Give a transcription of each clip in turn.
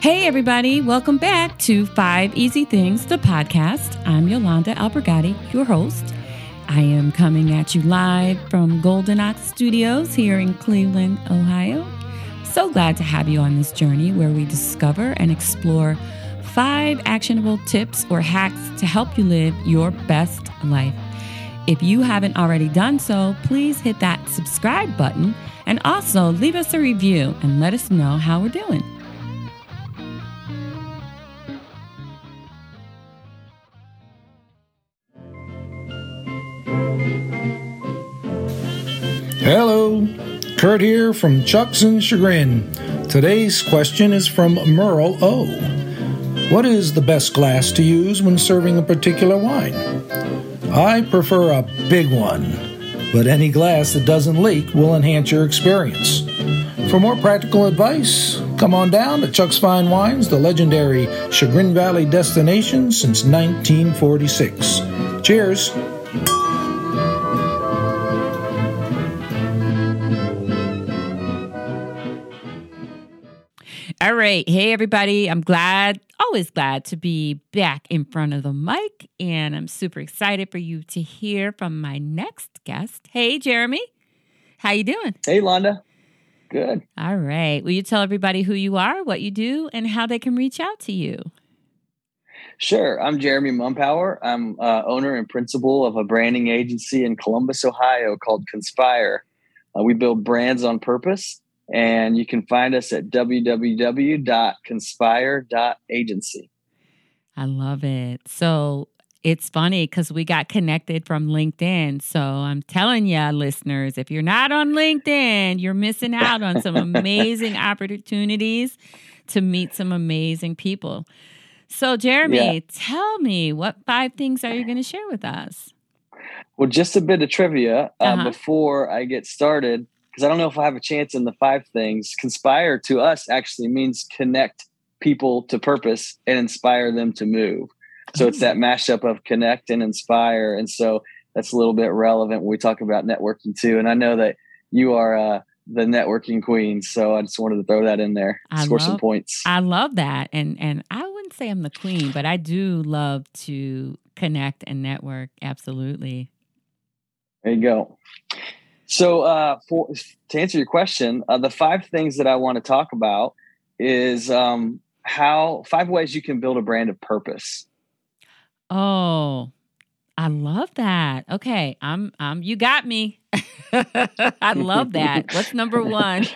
Hey, everybody, welcome back to Five Easy Things, the podcast. I'm Yolanda Albergati, your host. I am coming at you live from Golden Ox Studios here in Cleveland, Ohio. So glad to have you on this journey where we discover and explore five actionable tips or hacks to help you live your best life. If you haven't already done so, please hit that subscribe button and also leave us a review and let us know how we're doing. Kurt here from Chucks and Chagrin. Today's question is from Merle O. What is the best glass to use when serving a particular wine? I prefer a big one, but any glass that doesn't leak will enhance your experience. For more practical advice, come on down to Chuck's Fine Wines, the legendary Chagrin Valley destination since 1946. Cheers! All right. Hey, everybody. I'm glad, always glad to be back in front of the mic. And I'm super excited for you to hear from my next guest. Hey, Jeremy. How you doing? Hey, Londa. Good. All right. Will you tell everybody who you are, what you do, and how they can reach out to you? Sure. I'm Jeremy Mumpower. I'm uh, owner and principal of a branding agency in Columbus, Ohio called Conspire. Uh, we build brands on purpose and you can find us at www.conspire.agency. I love it. So it's funny because we got connected from LinkedIn. So I'm telling you, listeners, if you're not on LinkedIn, you're missing out on some amazing opportunities to meet some amazing people. So, Jeremy, yeah. tell me what five things are you going to share with us? Well, just a bit of trivia uh, uh-huh. before I get started because I don't know if I have a chance in the five things. Conspire to us actually means connect people to purpose and inspire them to move. So it's that mashup of connect and inspire. And so that's a little bit relevant when we talk about networking too. And I know that you are uh, the networking queen, so I just wanted to throw that in there, I score love, some points. I love that, and and I wouldn't say I'm the queen, but I do love to connect and network. Absolutely. There you go. So, uh, for, to answer your question, uh, the five things that I want to talk about is um, how five ways you can build a brand of purpose. Oh, I love that. Okay, I'm um you got me. I love that. What's number 1?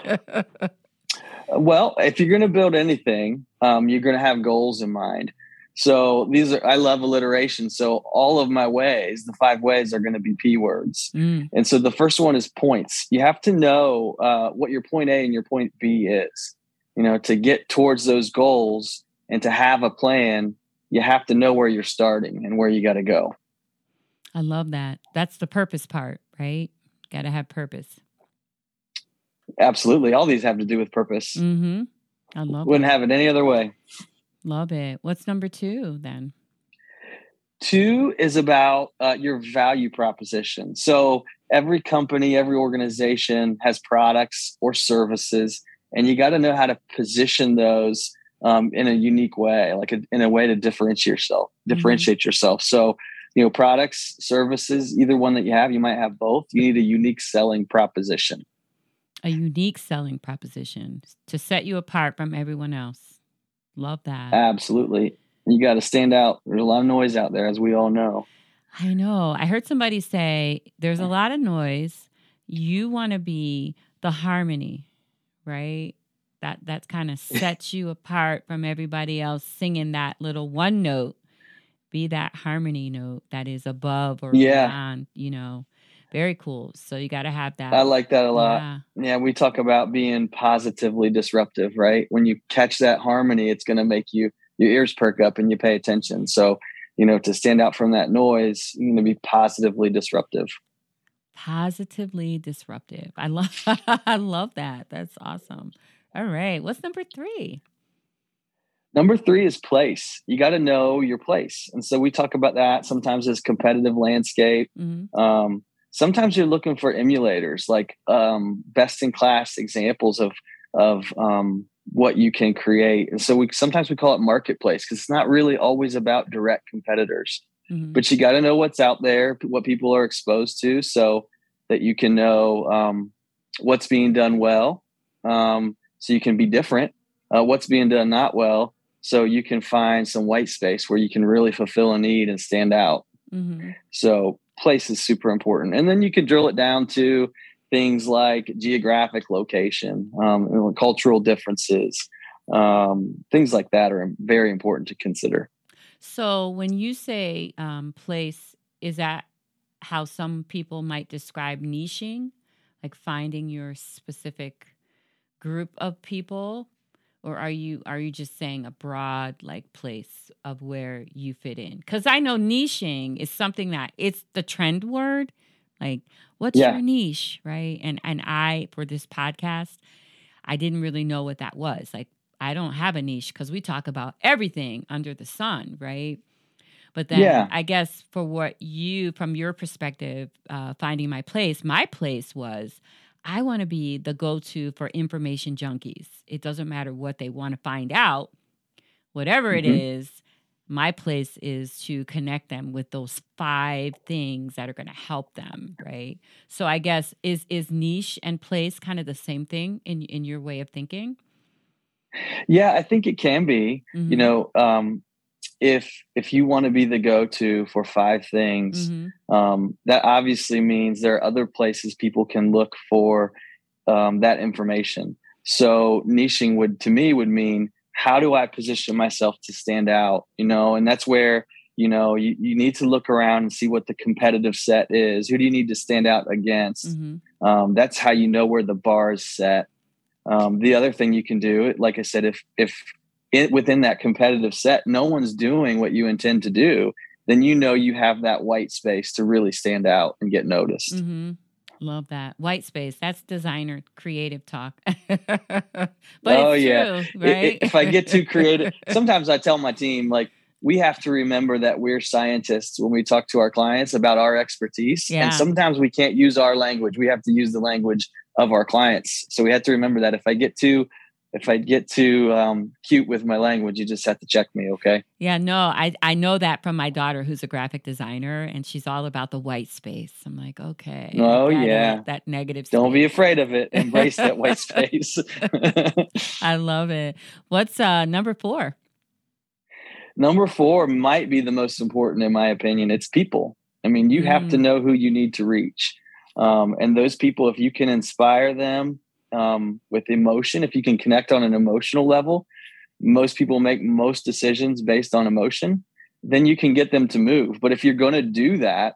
well, if you're going to build anything, um, you're going to have goals in mind. So these are I love alliteration. So all of my ways, the five ways are going to be p words. Mm. And so the first one is points. You have to know uh, what your point A and your point B is. You know, to get towards those goals and to have a plan, you have to know where you're starting and where you got to go. I love that. That's the purpose part, right? Got to have purpose. Absolutely. All these have to do with purpose. Mm-hmm. I love. Wouldn't that. have it any other way. Love it. What's number two then? Two is about uh, your value proposition. So every company, every organization has products or services, and you got to know how to position those um, in a unique way, like a, in a way to differentiate yourself. Mm-hmm. Differentiate mm-hmm. yourself. So you know, products, services, either one that you have, you might have both. You need a unique selling proposition. A unique selling proposition to set you apart from everyone else. Love that. Absolutely. You got to stand out. There's a lot of noise out there, as we all know. I know. I heard somebody say there's a lot of noise. You want to be the harmony, right? That that kind of sets you apart from everybody else singing that little one note. Be that harmony note that is above or yeah. beyond, you know. Very cool. So you got to have that. I like that a lot. Yeah. yeah, we talk about being positively disruptive, right? When you catch that harmony, it's going to make you your ears perk up and you pay attention. So, you know, to stand out from that noise, you're going to be positively disruptive. Positively disruptive. I love I love that. That's awesome. All right. What's number 3? Number three is place. You got to know your place. And so we talk about that sometimes as competitive landscape. Mm-hmm. Um, sometimes you're looking for emulators like um, best in class examples of of um, what you can create. And so we sometimes we call it marketplace because it's not really always about direct competitors. Mm-hmm. But you got to know what's out there, what people are exposed to, so that you can know um, what's being done well, um, so you can be different. Uh, what's being done not well, so you can find some white space where you can really fulfill a need and stand out. Mm-hmm. So place is super important, and then you can drill it down to things like geographic location, um, cultural differences, um, things like that are very important to consider. So, when you say um, place, is that how some people might describe niching, like finding your specific group of people, or are you are you just saying a broad like place of where you fit in? Because I know niching is something that it's the trend word like, what's yeah. your niche? Right. And and I for this podcast, I didn't really know what that was. Like, I don't have a niche because we talk about everything under the sun, right? But then yeah. I guess for what you, from your perspective, uh, finding my place, my place was I want to be the go to for information junkies. It doesn't matter what they want to find out, whatever mm-hmm. it is, my place is to connect them with those five things that are going to help them right so i guess is is niche and place kind of the same thing in in your way of thinking yeah i think it can be mm-hmm. you know um if if you want to be the go-to for five things mm-hmm. um that obviously means there are other places people can look for um that information so niching would to me would mean how do I position myself to stand out? You know, and that's where, you know, you, you need to look around and see what the competitive set is. Who do you need to stand out against? Mm-hmm. Um, that's how you know where the bar is set. Um, the other thing you can do, like I said, if if it, within that competitive set, no one's doing what you intend to do, then you know you have that white space to really stand out and get noticed. Mm-hmm. Love that. White space. That's designer creative talk. but oh, yeah. True, right? if I get too creative, sometimes I tell my team, like, we have to remember that we're scientists when we talk to our clients about our expertise. Yeah. And sometimes we can't use our language. We have to use the language of our clients. So we have to remember that if I get too if I get too um, cute with my language, you just have to check me, okay? Yeah, no, I I know that from my daughter, who's a graphic designer, and she's all about the white space. I'm like, okay. Oh yeah, that negative. Space. Don't be afraid of it. Embrace that white space. I love it. What's uh, number four? Number four might be the most important, in my opinion. It's people. I mean, you mm. have to mm. know who you need to reach, um, and those people, if you can inspire them um, with emotion, if you can connect on an emotional level, most people make most decisions based on emotion, then you can get them to move. But if you're going to do that,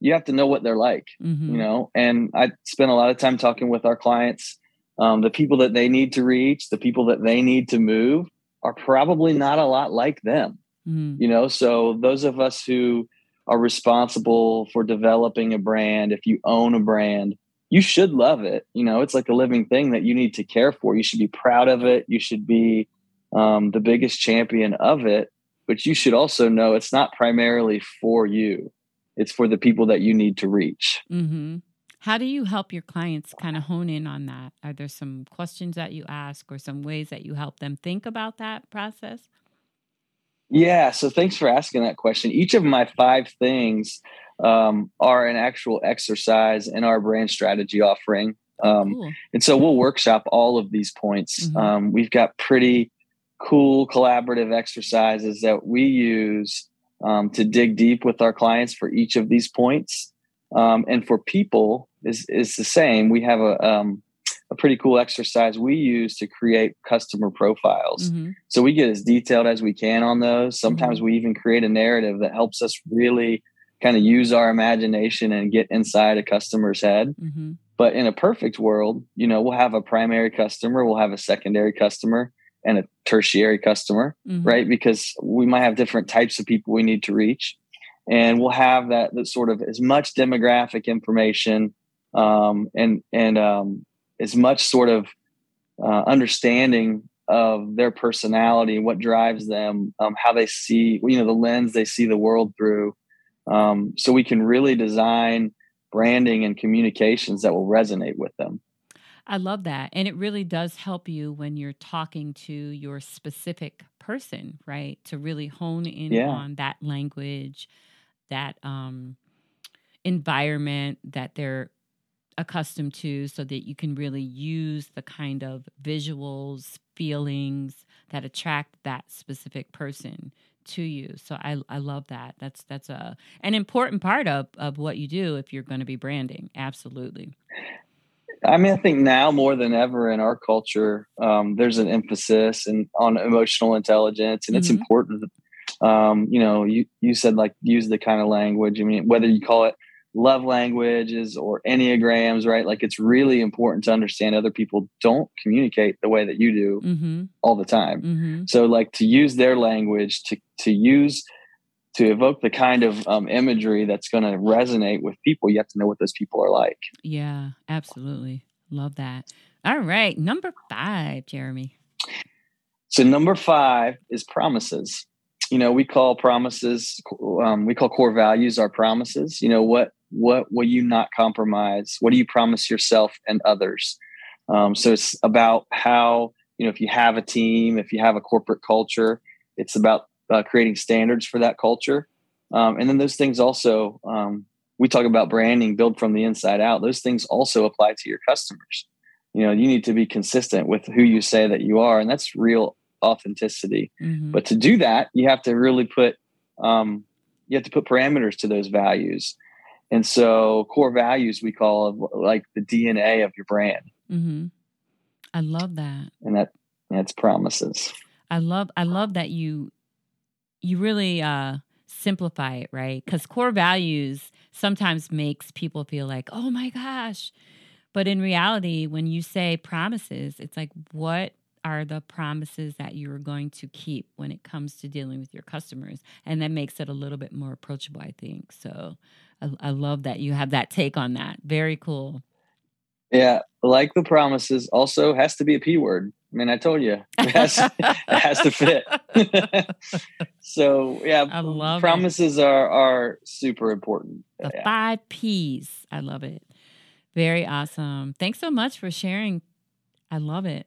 you have to know what they're like, mm-hmm. you know. And I spend a lot of time talking with our clients. Um, the people that they need to reach, the people that they need to move, are probably not a lot like them, mm-hmm. you know. So those of us who are responsible for developing a brand, if you own a brand, you should love it. You know, it's like a living thing that you need to care for. You should be proud of it. You should be um, the biggest champion of it. But you should also know it's not primarily for you, it's for the people that you need to reach. Mm-hmm. How do you help your clients kind of hone in on that? Are there some questions that you ask or some ways that you help them think about that process? Yeah, so thanks for asking that question. Each of my five things um, are an actual exercise in our brand strategy offering. Um, cool. And so we'll workshop all of these points. Mm-hmm. Um, we've got pretty cool collaborative exercises that we use um, to dig deep with our clients for each of these points. Um, and for people is is the same. We have a um, a pretty cool exercise we use to create customer profiles. Mm-hmm. So we get as detailed as we can on those. Sometimes mm-hmm. we even create a narrative that helps us really kind of use our imagination and get inside a customer's head. Mm-hmm. But in a perfect world, you know, we'll have a primary customer, we'll have a secondary customer and a tertiary customer, mm-hmm. right? Because we might have different types of people we need to reach. And we'll have that, that sort of as much demographic information um, and and um, as much sort of uh, understanding of their personality, what drives them, um, how they see, you know, the lens they see the world through, um, so we can really design branding and communications that will resonate with them. I love that. And it really does help you when you're talking to your specific person, right? To really hone in yeah. on that language, that um, environment that they're accustomed to, so that you can really use the kind of visuals, feelings that attract that specific person to you. So I I love that. That's that's a an important part of of what you do if you're going to be branding. Absolutely. I mean, I think now more than ever in our culture, um, there's an emphasis and on emotional intelligence, and it's mm-hmm. important. Um, you know, you you said like use the kind of language. I mean, whether you call it love languages or enneagrams, right? Like it's really important to understand other people don't communicate the way that you do mm-hmm. all the time. Mm-hmm. So, like to use their language to to use to evoke the kind of um, imagery that's going to resonate with people, you have to know what those people are like. Yeah, absolutely. Love that. All right. Number five, Jeremy. So, number five is promises. You know, we call promises, um, we call core values our promises. You know, what, what will you not compromise? What do you promise yourself and others? Um, so, it's about how, you know, if you have a team, if you have a corporate culture, it's about uh, creating standards for that culture. Um, and then those things also, um, we talk about branding, build from the inside out. Those things also apply to your customers. You know, you need to be consistent with who you say that you are, and that's real authenticity. Mm-hmm. But to do that, you have to really put um, you have to put parameters to those values. And so, core values we call like the DNA of your brand. Mm-hmm. I love that, and that that's promises. I love I love that you you really uh, simplify it, right? Because core values sometimes makes people feel like, oh my gosh. But in reality, when you say promises, it's like, what are the promises that you're going to keep when it comes to dealing with your customers? And that makes it a little bit more approachable, I think. So I, I love that you have that take on that. Very cool. Yeah, like the promises, also has to be a P word. I mean, I told you it has, it has to fit. so yeah, I love promises it. are are super important. The yeah. five P's. I love it. Very awesome. Thanks so much for sharing. I love it.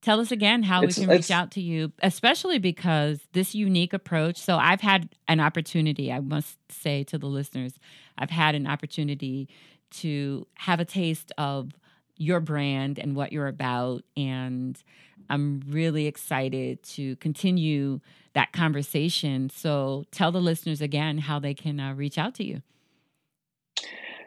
Tell us again how it's, we can reach out to you, especially because this unique approach. So I've had an opportunity, I must say to the listeners, I've had an opportunity to have a taste of your brand and what you're about. And I'm really excited to continue that conversation. So tell the listeners again how they can uh, reach out to you.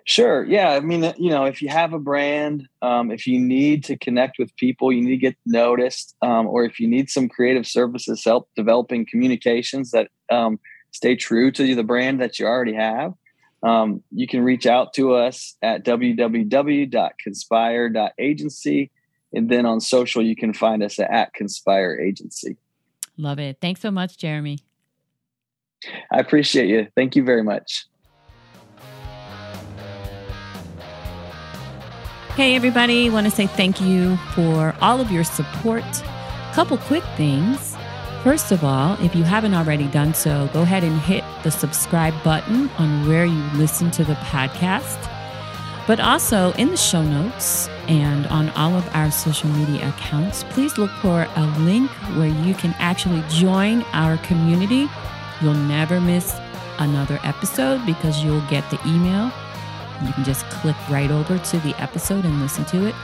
Sure. Yeah. I mean, you know, if you have a brand, um, if you need to connect with people, you need to get noticed, um, or if you need some creative services help developing communications that um, stay true to the brand that you already have, um, you can reach out to us at www.conspire.agency. And then on social, you can find us at Conspire Agency. Love it. Thanks so much, Jeremy. I appreciate you. Thank you very much. Hey, everybody. Want to say thank you for all of your support. Couple quick things. First of all, if you haven't already done so, go ahead and hit the subscribe button on where you listen to the podcast. But also in the show notes and on all of our social media accounts, please look for a link where you can actually join our community. You'll never miss another episode because you'll get the email. You can just click right over to the episode and listen to it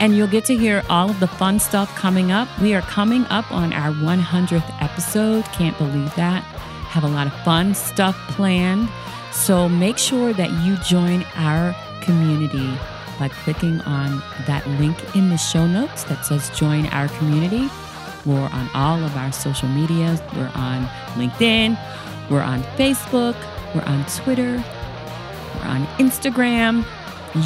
and you'll get to hear all of the fun stuff coming up. We are coming up on our 100th episode. Can't believe that. Have a lot of fun stuff planned. So make sure that you join our community by clicking on that link in the show notes that says join our community. We're on all of our social medias. We're on LinkedIn. We're on Facebook. We're on Twitter. We're on Instagram.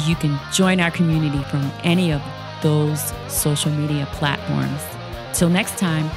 You can join our community from any of those social media platforms. Till next time.